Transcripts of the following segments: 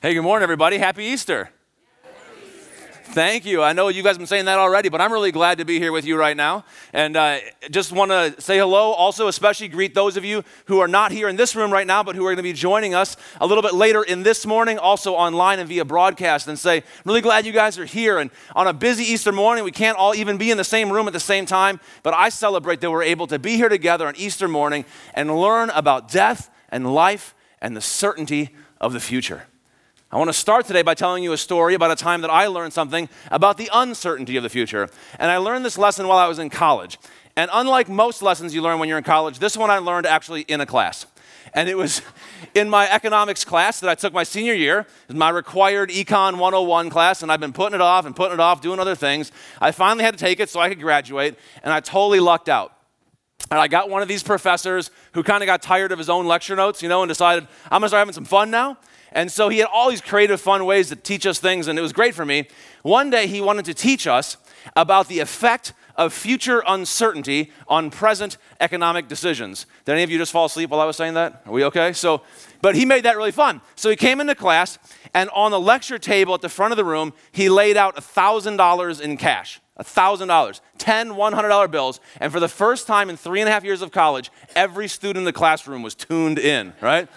Hey, good morning, everybody. Happy Easter. Thank you. I know you guys have been saying that already, but I'm really glad to be here with you right now. And uh, just want to say hello. Also, especially greet those of you who are not here in this room right now, but who are going to be joining us a little bit later in this morning, also online and via broadcast. And say, really glad you guys are here. And on a busy Easter morning, we can't all even be in the same room at the same time, but I celebrate that we're able to be here together on Easter morning and learn about death and life and the certainty of the future. I want to start today by telling you a story about a time that I learned something about the uncertainty of the future. And I learned this lesson while I was in college. And unlike most lessons you learn when you're in college, this one I learned actually in a class. And it was in my economics class that I took my senior year, my required Econ 101 class, and I've been putting it off and putting it off, doing other things. I finally had to take it so I could graduate, and I totally lucked out. And I got one of these professors who kind of got tired of his own lecture notes, you know, and decided, I'm gonna start having some fun now. And so he had all these creative, fun ways to teach us things, and it was great for me. One day he wanted to teach us about the effect of future uncertainty on present economic decisions. Did any of you just fall asleep while I was saying that? Are we okay? So, but he made that really fun. So he came into class, and on the lecture table at the front of the room, he laid out $1,000 in cash. $1,000, 10 $100 bills. And for the first time in three and a half years of college, every student in the classroom was tuned in, right?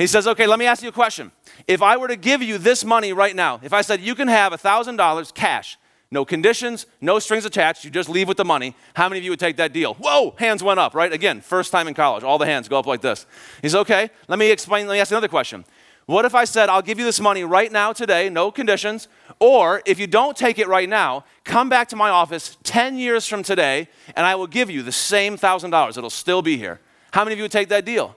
He says, okay, let me ask you a question. If I were to give you this money right now, if I said you can have $1,000 cash, no conditions, no strings attached, you just leave with the money, how many of you would take that deal? Whoa, hands went up, right? Again, first time in college, all the hands go up like this. He says, okay, let me explain, let me ask another question. What if I said, I'll give you this money right now today, no conditions, or if you don't take it right now, come back to my office 10 years from today and I will give you the same $1,000. It'll still be here. How many of you would take that deal?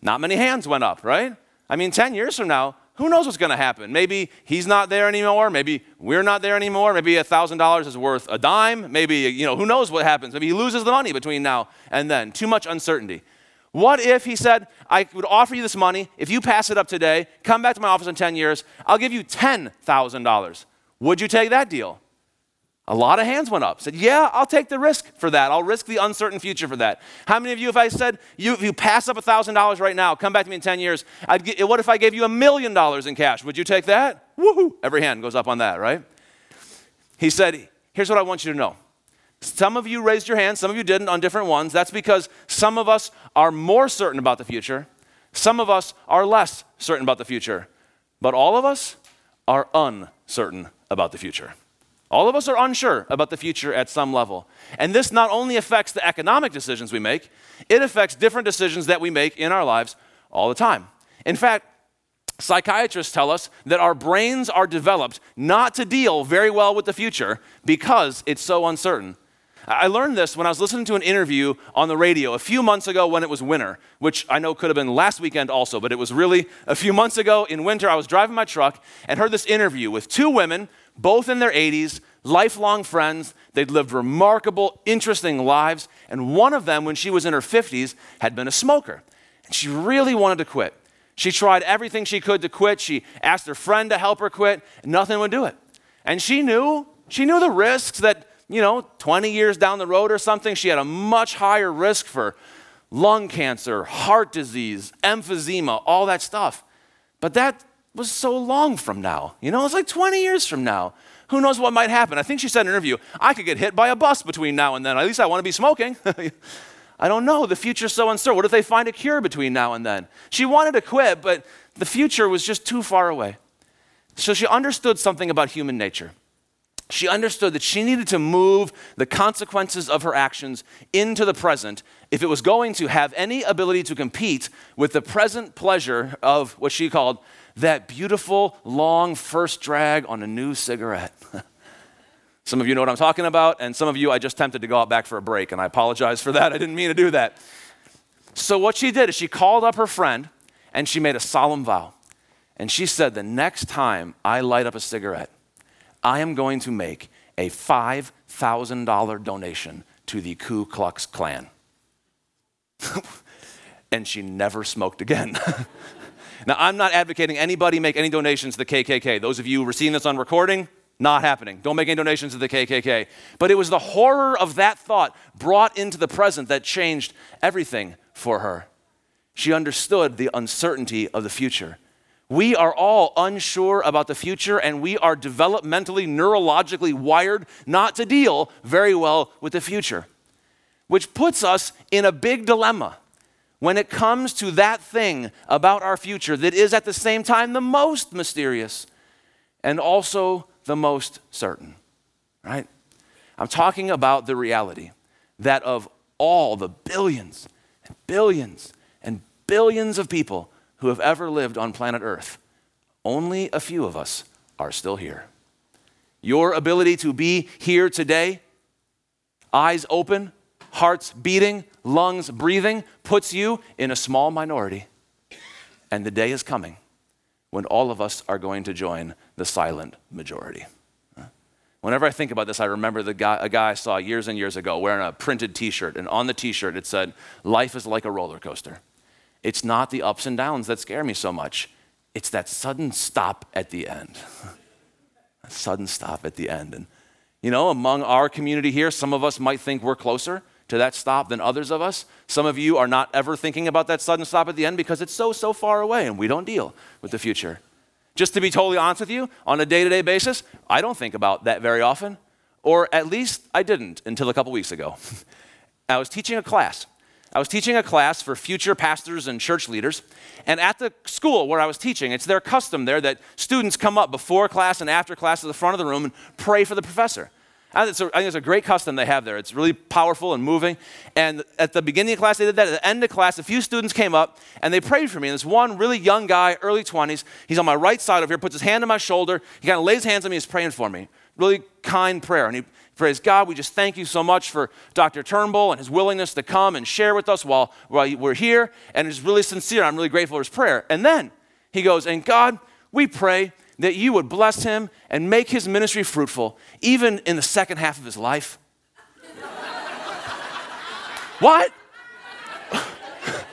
Not many hands went up, right? I mean, 10 years from now, who knows what's going to happen? Maybe he's not there anymore. Maybe we're not there anymore. Maybe $1,000 is worth a dime. Maybe, you know, who knows what happens? Maybe he loses the money between now and then. Too much uncertainty. What if he said, I would offer you this money. If you pass it up today, come back to my office in 10 years, I'll give you $10,000. Would you take that deal? A lot of hands went up. Said, Yeah, I'll take the risk for that. I'll risk the uncertain future for that. How many of you, if I said, you, if you pass up $1,000 right now, come back to me in 10 years, I'd get, what if I gave you a million dollars in cash? Would you take that? Woohoo! Every hand goes up on that, right? He said, Here's what I want you to know. Some of you raised your hand, some of you didn't on different ones. That's because some of us are more certain about the future, some of us are less certain about the future, but all of us are uncertain about the future. All of us are unsure about the future at some level. And this not only affects the economic decisions we make, it affects different decisions that we make in our lives all the time. In fact, psychiatrists tell us that our brains are developed not to deal very well with the future because it's so uncertain. I learned this when I was listening to an interview on the radio a few months ago when it was winter, which I know could have been last weekend also, but it was really a few months ago in winter. I was driving my truck and heard this interview with two women both in their 80s, lifelong friends. They'd lived remarkable, interesting lives. And one of them, when she was in her 50s, had been a smoker. And she really wanted to quit. She tried everything she could to quit. She asked her friend to help her quit, nothing would do it. And she knew, she knew the risks that, you know, 20 years down the road or something, she had a much higher risk for lung cancer, heart disease, emphysema, all that stuff. But that was so long from now. You know, it's like 20 years from now. Who knows what might happen? I think she said in an interview, I could get hit by a bus between now and then. At least I want to be smoking. I don't know. The future's so uncertain. What if they find a cure between now and then? She wanted to quit, but the future was just too far away. So she understood something about human nature. She understood that she needed to move the consequences of her actions into the present if it was going to have any ability to compete with the present pleasure of what she called that beautiful, long first drag on a new cigarette. some of you know what I'm talking about, and some of you I just tempted to go out back for a break, and I apologize for that. I didn't mean to do that. So, what she did is she called up her friend and she made a solemn vow. And she said, The next time I light up a cigarette, I am going to make a $5,000 donation to the Ku Klux Klan. and she never smoked again. Now, I'm not advocating anybody make any donations to the KKK. Those of you who are seeing this on recording, not happening. Don't make any donations to the KKK. But it was the horror of that thought brought into the present that changed everything for her. She understood the uncertainty of the future. We are all unsure about the future, and we are developmentally, neurologically wired not to deal very well with the future, which puts us in a big dilemma when it comes to that thing about our future that is at the same time the most mysterious and also the most certain, right? I'm talking about the reality that of all the billions and billions and billions of people who have ever lived on planet Earth, only a few of us are still here. Your ability to be here today, eyes open, hearts beating, lungs breathing, puts you in a small minority. And the day is coming when all of us are going to join the silent majority. Whenever I think about this, I remember the guy, a guy I saw years and years ago wearing a printed t shirt, and on the t shirt it said, Life is like a roller coaster. It's not the ups and downs that scare me so much, it's that sudden stop at the end. a sudden stop at the end. And, you know, among our community here, some of us might think we're closer to that stop than others of us. Some of you are not ever thinking about that sudden stop at the end because it's so, so far away and we don't deal with the future. Just to be totally honest with you, on a day to day basis, I don't think about that very often, or at least I didn't until a couple weeks ago. I was teaching a class I was teaching a class for future pastors and church leaders. And at the school where I was teaching, it's their custom there that students come up before class and after class to the front of the room and pray for the professor. I think, it's a, I think it's a great custom they have there. It's really powerful and moving. And at the beginning of class, they did that. At the end of class, a few students came up and they prayed for me. And this one really young guy, early 20s, he's on my right side over here, puts his hand on my shoulder. He kind of lays hands on me, he's praying for me. Really kind prayer. And he Praise God. We just thank you so much for Dr. Turnbull and his willingness to come and share with us while, while we're here. And it's really sincere. I'm really grateful for his prayer. And then he goes, And God, we pray that you would bless him and make his ministry fruitful, even in the second half of his life. what? Was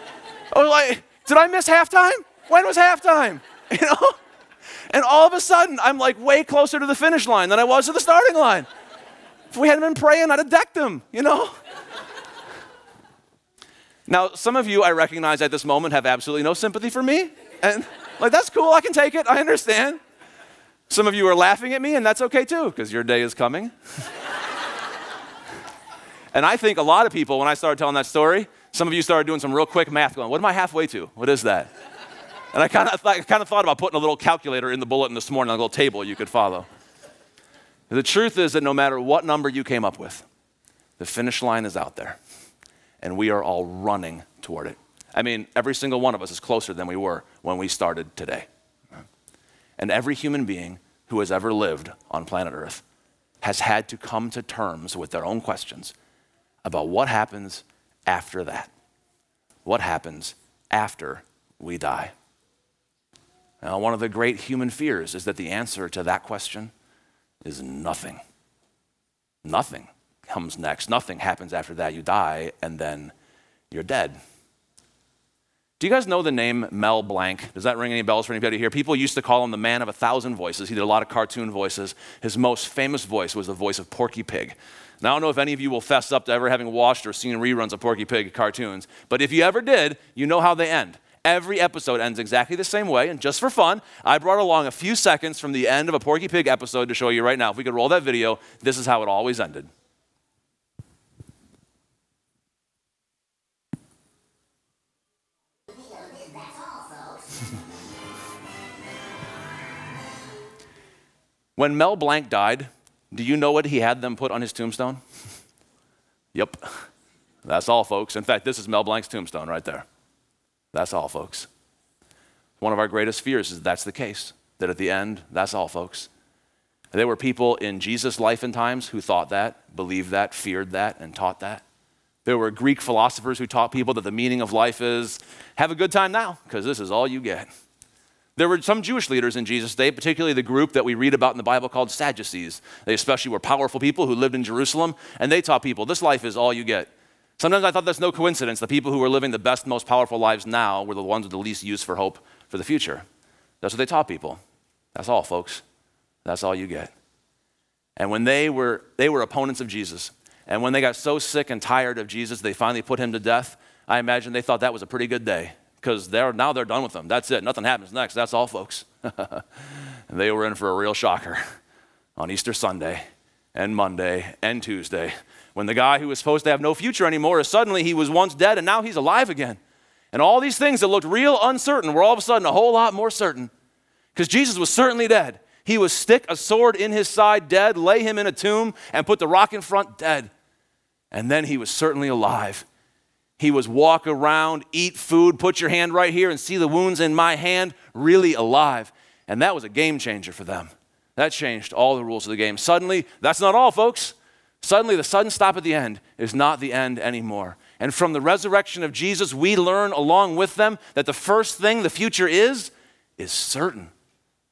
oh, like, Did I miss halftime? When was halftime? You know? And all of a sudden, I'm like way closer to the finish line than I was to the starting line. If we hadn't been praying, I'd have decked him, you know? now, some of you I recognize at this moment have absolutely no sympathy for me. And like, that's cool, I can take it, I understand. Some of you are laughing at me, and that's okay too, because your day is coming. and I think a lot of people, when I started telling that story, some of you started doing some real quick math going, what am I halfway to? What is that? And I kind of th- kind of thought about putting a little calculator in the bulletin this morning, a little table you could follow. The truth is that no matter what number you came up with, the finish line is out there, and we are all running toward it. I mean, every single one of us is closer than we were when we started today. And every human being who has ever lived on planet Earth has had to come to terms with their own questions about what happens after that. What happens after we die? Now, one of the great human fears is that the answer to that question is nothing. Nothing comes next. Nothing happens after that. You die, and then you're dead. Do you guys know the name Mel Blanc? Does that ring any bells for anybody here? People used to call him the man of a thousand voices. He did a lot of cartoon voices. His most famous voice was the voice of Porky Pig. Now, I don't know if any of you will fess up to ever having watched or seen reruns of Porky Pig cartoons, but if you ever did, you know how they end. Every episode ends exactly the same way, and just for fun, I brought along a few seconds from the end of a Porky Pig episode to show you right now. If we could roll that video, this is how it always ended. When Mel Blanc died, do you know what he had them put on his tombstone? yep. That's all, folks. In fact, this is Mel Blanc's tombstone right there. That's all, folks. One of our greatest fears is that's the case, that at the end, that's all, folks. There were people in Jesus' life and times who thought that, believed that, feared that, and taught that. There were Greek philosophers who taught people that the meaning of life is have a good time now, because this is all you get. There were some Jewish leaders in Jesus' day, particularly the group that we read about in the Bible called Sadducees. They especially were powerful people who lived in Jerusalem, and they taught people this life is all you get. Sometimes I thought that's no coincidence. The people who were living the best, most powerful lives now were the ones with the least use for hope for the future. That's what they taught people. That's all, folks. That's all you get. And when they were, they were opponents of Jesus, and when they got so sick and tired of Jesus, they finally put him to death. I imagine they thought that was a pretty good day because they're, now they're done with them. That's it. Nothing happens next. That's all, folks. and they were in for a real shocker on Easter Sunday and Monday and Tuesday when the guy who was supposed to have no future anymore is suddenly he was once dead and now he's alive again. And all these things that looked real uncertain were all of a sudden a whole lot more certain. Because Jesus was certainly dead. He was stick a sword in his side, dead, lay him in a tomb, and put the rock in front, dead. And then he was certainly alive. He was walk around, eat food, put your hand right here and see the wounds in my hand, really alive. And that was a game changer for them. That changed all the rules of the game. Suddenly, that's not all, folks. Suddenly, the sudden stop at the end is not the end anymore. And from the resurrection of Jesus, we learn along with them that the first thing the future is, is certain.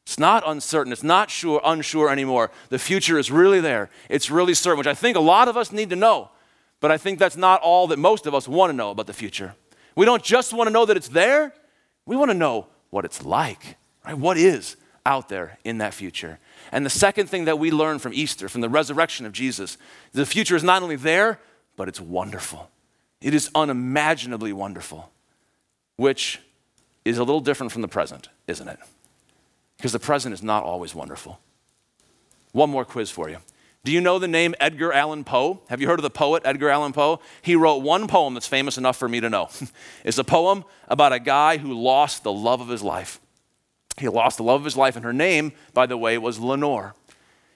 It's not uncertain. It's not sure, unsure anymore. The future is really there. It's really certain, which I think a lot of us need to know. But I think that's not all that most of us want to know about the future. We don't just want to know that it's there, we want to know what it's like, right? What is out there in that future? And the second thing that we learn from Easter, from the resurrection of Jesus, the future is not only there, but it's wonderful. It is unimaginably wonderful, which is a little different from the present, isn't it? Because the present is not always wonderful. One more quiz for you. Do you know the name Edgar Allan Poe? Have you heard of the poet Edgar Allan Poe? He wrote one poem that's famous enough for me to know. it's a poem about a guy who lost the love of his life. He lost the love of his life, and her name, by the way, was Lenore.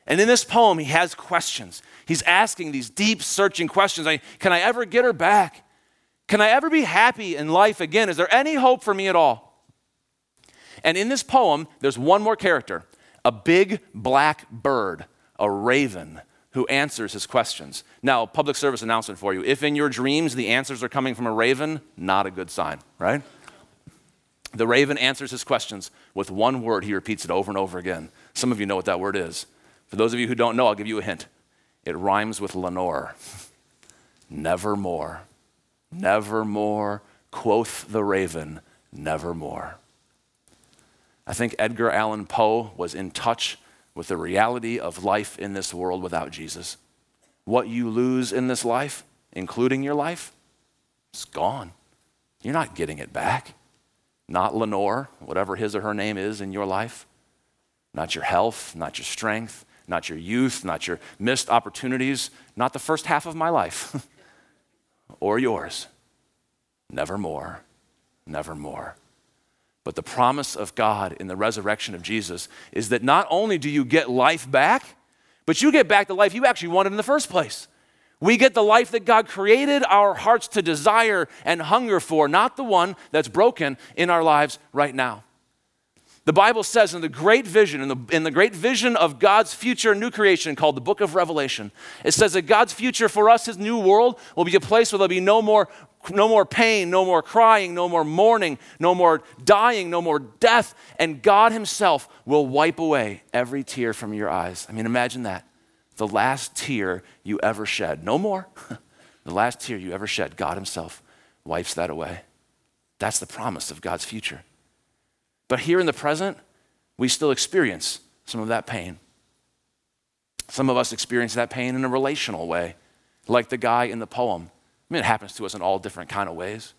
And in this poem, he has questions. He's asking these deep, searching questions. Like, can I ever get her back? Can I ever be happy in life again? Is there any hope for me at all? And in this poem, there's one more character a big black bird a raven who answers his questions. Now, public service announcement for you. If in your dreams the answers are coming from a raven, not a good sign, right? The raven answers his questions with one word. He repeats it over and over again. Some of you know what that word is. For those of you who don't know, I'll give you a hint. It rhymes with Lenore. Nevermore. Nevermore, quoth the raven, nevermore. I think Edgar Allan Poe was in touch with the reality of life in this world without Jesus. What you lose in this life, including your life, is gone. You're not getting it back. Not Lenore, whatever his or her name is in your life. Not your health, not your strength, not your youth, not your missed opportunities, not the first half of my life or yours. Nevermore, nevermore. But the promise of God in the resurrection of Jesus is that not only do you get life back, but you get back the life you actually wanted in the first place. We get the life that God created our hearts to desire and hunger for, not the one that's broken in our lives right now. The Bible says in the great vision, in the, in the great vision of God's future new creation called the book of Revelation, it says that God's future for us, his new world, will be a place where there'll be no more, no more pain, no more crying, no more mourning, no more dying, no more death, and God himself will wipe away every tear from your eyes. I mean, imagine that. The last tear you ever shed, no more. the last tear you ever shed, God himself wipes that away. That's the promise of God's future. But here in the present, we still experience some of that pain. Some of us experience that pain in a relational way, like the guy in the poem. I mean, it happens to us in all different kind of ways.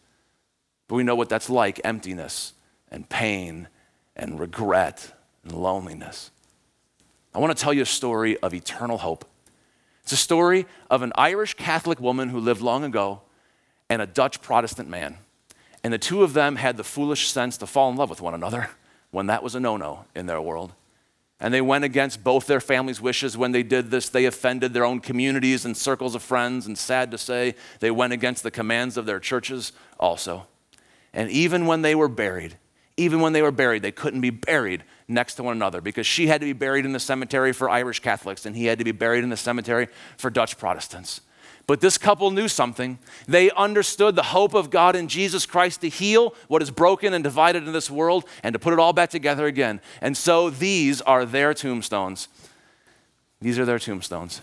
But we know what that's like emptiness and pain and regret and loneliness. I want to tell you a story of eternal hope. It's a story of an Irish Catholic woman who lived long ago and a Dutch Protestant man. And the two of them had the foolish sense to fall in love with one another when that was a no no in their world. And they went against both their families' wishes when they did this. They offended their own communities and circles of friends, and sad to say, they went against the commands of their churches also. And even when they were buried, even when they were buried, they couldn't be buried next to one another because she had to be buried in the cemetery for Irish Catholics and he had to be buried in the cemetery for Dutch Protestants. But this couple knew something. They understood the hope of God in Jesus Christ to heal what is broken and divided in this world and to put it all back together again. And so these are their tombstones. These are their tombstones.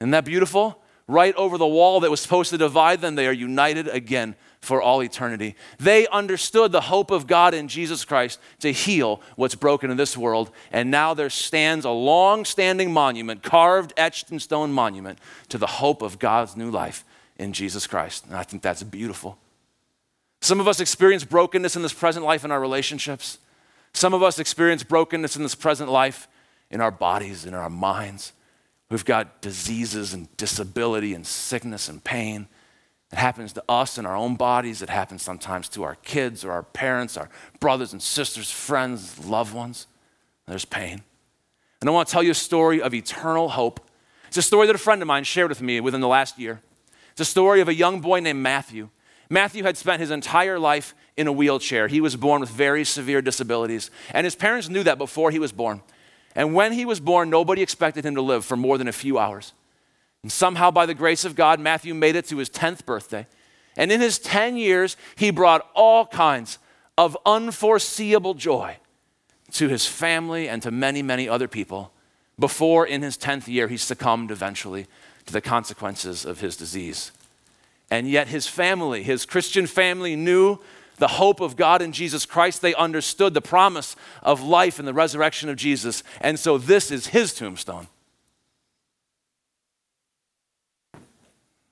Isn't that beautiful? Right over the wall that was supposed to divide them, they are united again for all eternity. They understood the hope of God in Jesus Christ to heal what's broken in this world, and now there stands a long standing monument, carved, etched in stone monument to the hope of God's new life in Jesus Christ. And I think that's beautiful. Some of us experience brokenness in this present life in our relationships. Some of us experience brokenness in this present life in our bodies, in our minds. We've got diseases and disability and sickness and pain. It happens to us in our own bodies. It happens sometimes to our kids or our parents, our brothers and sisters, friends, loved ones. There's pain. And I want to tell you a story of eternal hope. It's a story that a friend of mine shared with me within the last year. It's a story of a young boy named Matthew. Matthew had spent his entire life in a wheelchair. He was born with very severe disabilities, and his parents knew that before he was born. And when he was born, nobody expected him to live for more than a few hours. And somehow, by the grace of God, Matthew made it to his 10th birthday. And in his 10 years, he brought all kinds of unforeseeable joy to his family and to many, many other people before, in his 10th year, he succumbed eventually to the consequences of his disease. And yet, his family, his Christian family, knew the hope of God in Jesus Christ. They understood the promise of life and the resurrection of Jesus. And so, this is his tombstone.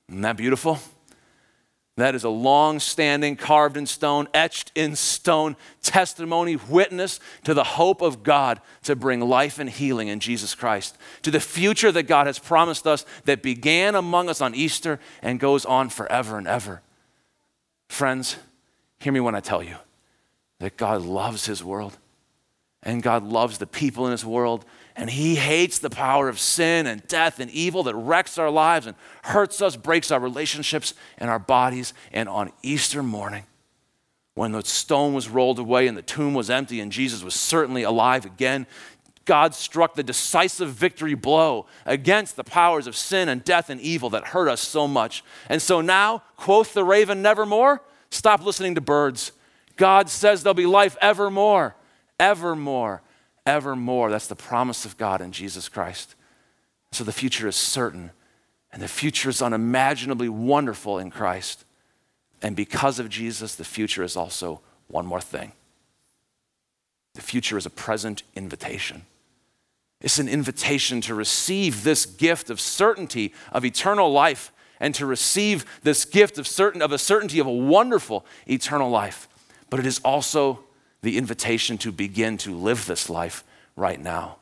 Isn't that beautiful? That is a long standing, carved in stone, etched in stone testimony, witness to the hope of God to bring life and healing in Jesus Christ, to the future that God has promised us that began among us on Easter and goes on forever and ever. Friends, hear me when I tell you that God loves His world and God loves the people in His world and he hates the power of sin and death and evil that wrecks our lives and hurts us, breaks our relationships and our bodies. And on Easter morning, when the stone was rolled away and the tomb was empty and Jesus was certainly alive again, God struck the decisive victory blow against the powers of sin and death and evil that hurt us so much. And so now, quoth the raven, nevermore, stop listening to birds. God says there'll be life evermore, evermore evermore. That's the promise of God in Jesus Christ. So the future is certain, and the future is unimaginably wonderful in Christ. And because of Jesus, the future is also one more thing the future is a present invitation. It's an invitation to receive this gift of certainty of eternal life and to receive this gift of certain of a certainty of a wonderful eternal life. But it is also the invitation to begin to live this life right now.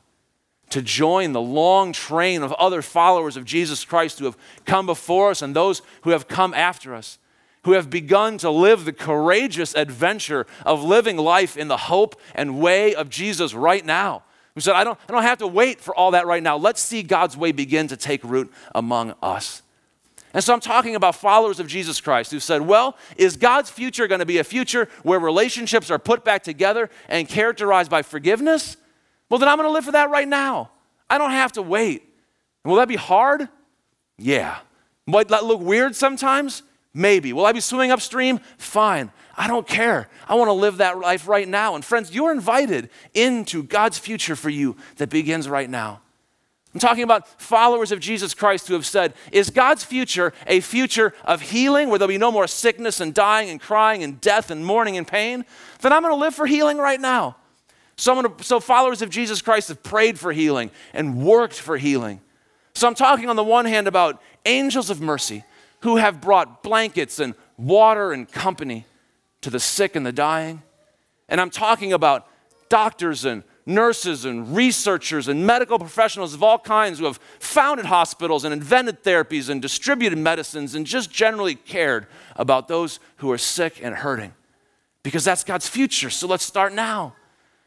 To join the long train of other followers of Jesus Christ who have come before us and those who have come after us, who have begun to live the courageous adventure of living life in the hope and way of Jesus right now. Who said, I don't, I don't have to wait for all that right now. Let's see God's way begin to take root among us. And so I'm talking about followers of Jesus Christ who said, well, is God's future going to be a future where relationships are put back together and characterized by forgiveness? Well, then I'm going to live for that right now. I don't have to wait. Will that be hard? Yeah. Might that look weird sometimes? Maybe. Will I be swimming upstream? Fine. I don't care. I want to live that life right now. And friends, you're invited into God's future for you that begins right now. I'm talking about followers of Jesus Christ who have said, Is God's future a future of healing where there'll be no more sickness and dying and crying and death and mourning and pain? Then I'm going to live for healing right now. So, so followers of Jesus Christ have prayed for healing and worked for healing. So I'm talking on the one hand about angels of mercy who have brought blankets and water and company to the sick and the dying. And I'm talking about doctors and nurses and researchers and medical professionals of all kinds who have founded hospitals and invented therapies and distributed medicines and just generally cared about those who are sick and hurting. Because that's God's future. So let's start now.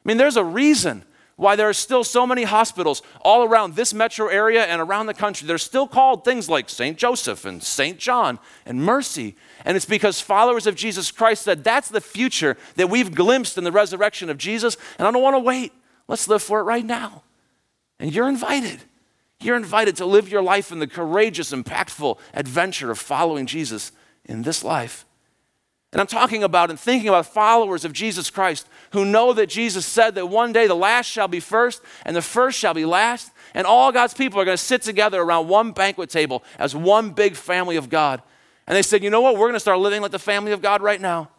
I mean, there's a reason why there are still so many hospitals all around this metro area and around the country. They're still called things like St. Joseph and St. John and Mercy. And it's because followers of Jesus Christ said that's the future that we've glimpsed in the resurrection of Jesus, and I don't want to wait. Let's live for it right now. And you're invited. You're invited to live your life in the courageous, impactful adventure of following Jesus in this life. And I'm talking about and thinking about followers of Jesus Christ who know that Jesus said that one day the last shall be first and the first shall be last. And all God's people are going to sit together around one banquet table as one big family of God. And they said, you know what? We're going to start living like the family of God right now.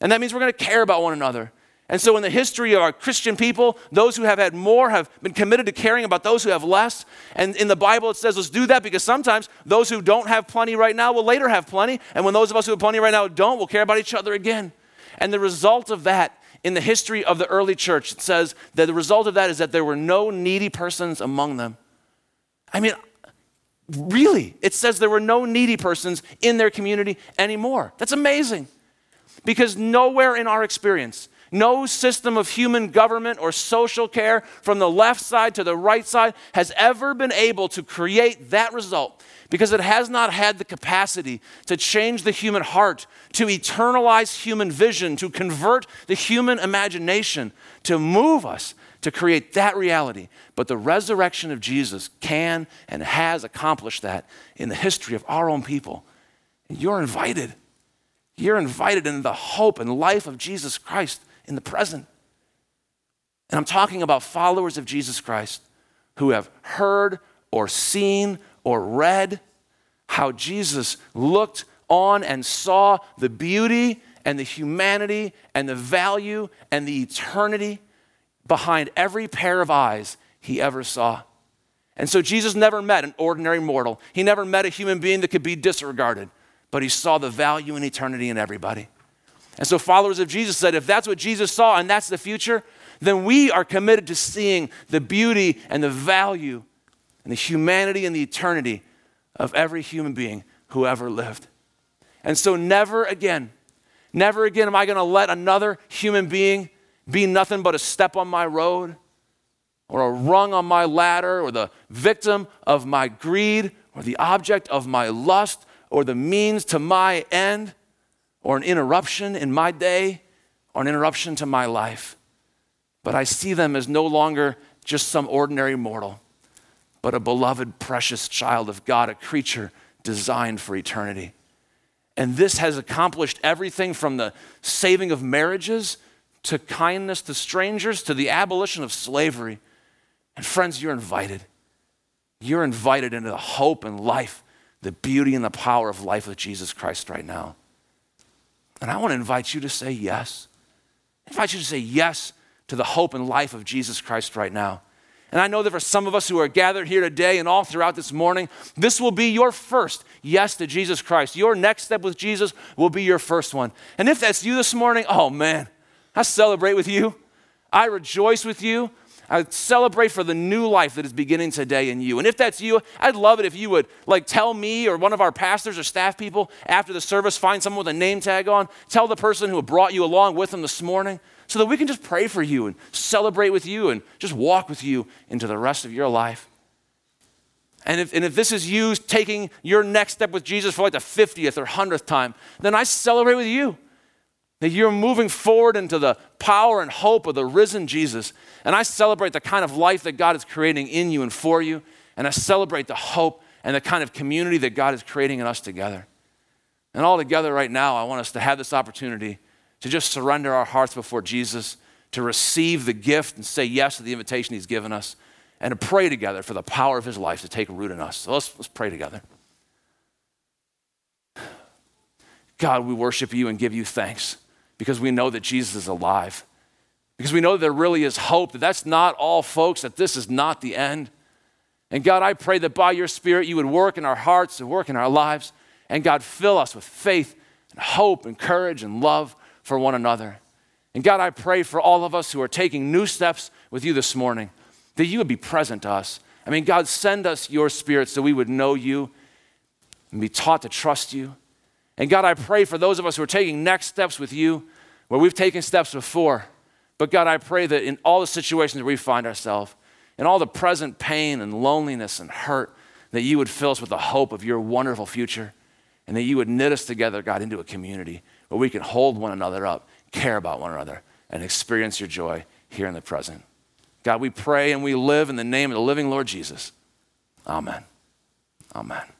And that means we're going to care about one another. And so, in the history of our Christian people, those who have had more have been committed to caring about those who have less. And in the Bible, it says, let's do that because sometimes those who don't have plenty right now will later have plenty. And when those of us who have plenty right now don't, we'll care about each other again. And the result of that in the history of the early church, it says that the result of that is that there were no needy persons among them. I mean, really, it says there were no needy persons in their community anymore. That's amazing. Because nowhere in our experience, no system of human government or social care from the left side to the right side has ever been able to create that result because it has not had the capacity to change the human heart, to eternalize human vision, to convert the human imagination, to move us to create that reality. But the resurrection of Jesus can and has accomplished that in the history of our own people. And you're invited. You're invited in the hope and life of Jesus Christ in the present. And I'm talking about followers of Jesus Christ who have heard or seen or read how Jesus looked on and saw the beauty and the humanity and the value and the eternity behind every pair of eyes he ever saw. And so Jesus never met an ordinary mortal. He never met a human being that could be disregarded, but he saw the value and eternity in everybody. And so, followers of Jesus said, if that's what Jesus saw and that's the future, then we are committed to seeing the beauty and the value and the humanity and the eternity of every human being who ever lived. And so, never again, never again am I going to let another human being be nothing but a step on my road or a rung on my ladder or the victim of my greed or the object of my lust or the means to my end or an interruption in my day or an interruption to my life. But I see them as no longer just some ordinary mortal, but a beloved, precious child of God, a creature designed for eternity. And this has accomplished everything from the saving of marriages to kindness to strangers to the abolition of slavery. And friends, you're invited. You're invited into the hope and life, the beauty and the power of life with Jesus Christ right now. And I want to invite you to say yes. I invite you to say yes to the hope and life of Jesus Christ right now. And I know that for some of us who are gathered here today and all throughout this morning, this will be your first yes to Jesus Christ. Your next step with Jesus will be your first one. And if that's you this morning, oh man, I celebrate with you. I rejoice with you. I celebrate for the new life that is beginning today in you. And if that's you, I'd love it if you would like tell me or one of our pastors or staff people after the service, find someone with a name tag on, tell the person who brought you along with them this morning so that we can just pray for you and celebrate with you and just walk with you into the rest of your life. And if, and if this is you taking your next step with Jesus for like the 50th or 100th time, then I celebrate with you. That you're moving forward into the power and hope of the risen Jesus. And I celebrate the kind of life that God is creating in you and for you. And I celebrate the hope and the kind of community that God is creating in us together. And all together right now, I want us to have this opportunity to just surrender our hearts before Jesus, to receive the gift and say yes to the invitation He's given us, and to pray together for the power of His life to take root in us. So let's, let's pray together. God, we worship you and give you thanks because we know that Jesus is alive. Because we know there really is hope, that that's not all, folks, that this is not the end. And God, I pray that by your Spirit you would work in our hearts and work in our lives. And God, fill us with faith and hope and courage and love for one another. And God, I pray for all of us who are taking new steps with you this morning, that you would be present to us. I mean, God, send us your Spirit so we would know you and be taught to trust you and God, I pray for those of us who are taking next steps with you, where we've taken steps before. But God, I pray that in all the situations where we find ourselves, in all the present pain and loneliness and hurt, that you would fill us with the hope of your wonderful future, and that you would knit us together, God, into a community where we can hold one another up, care about one another, and experience your joy here in the present. God, we pray and we live in the name of the living Lord Jesus. Amen. Amen.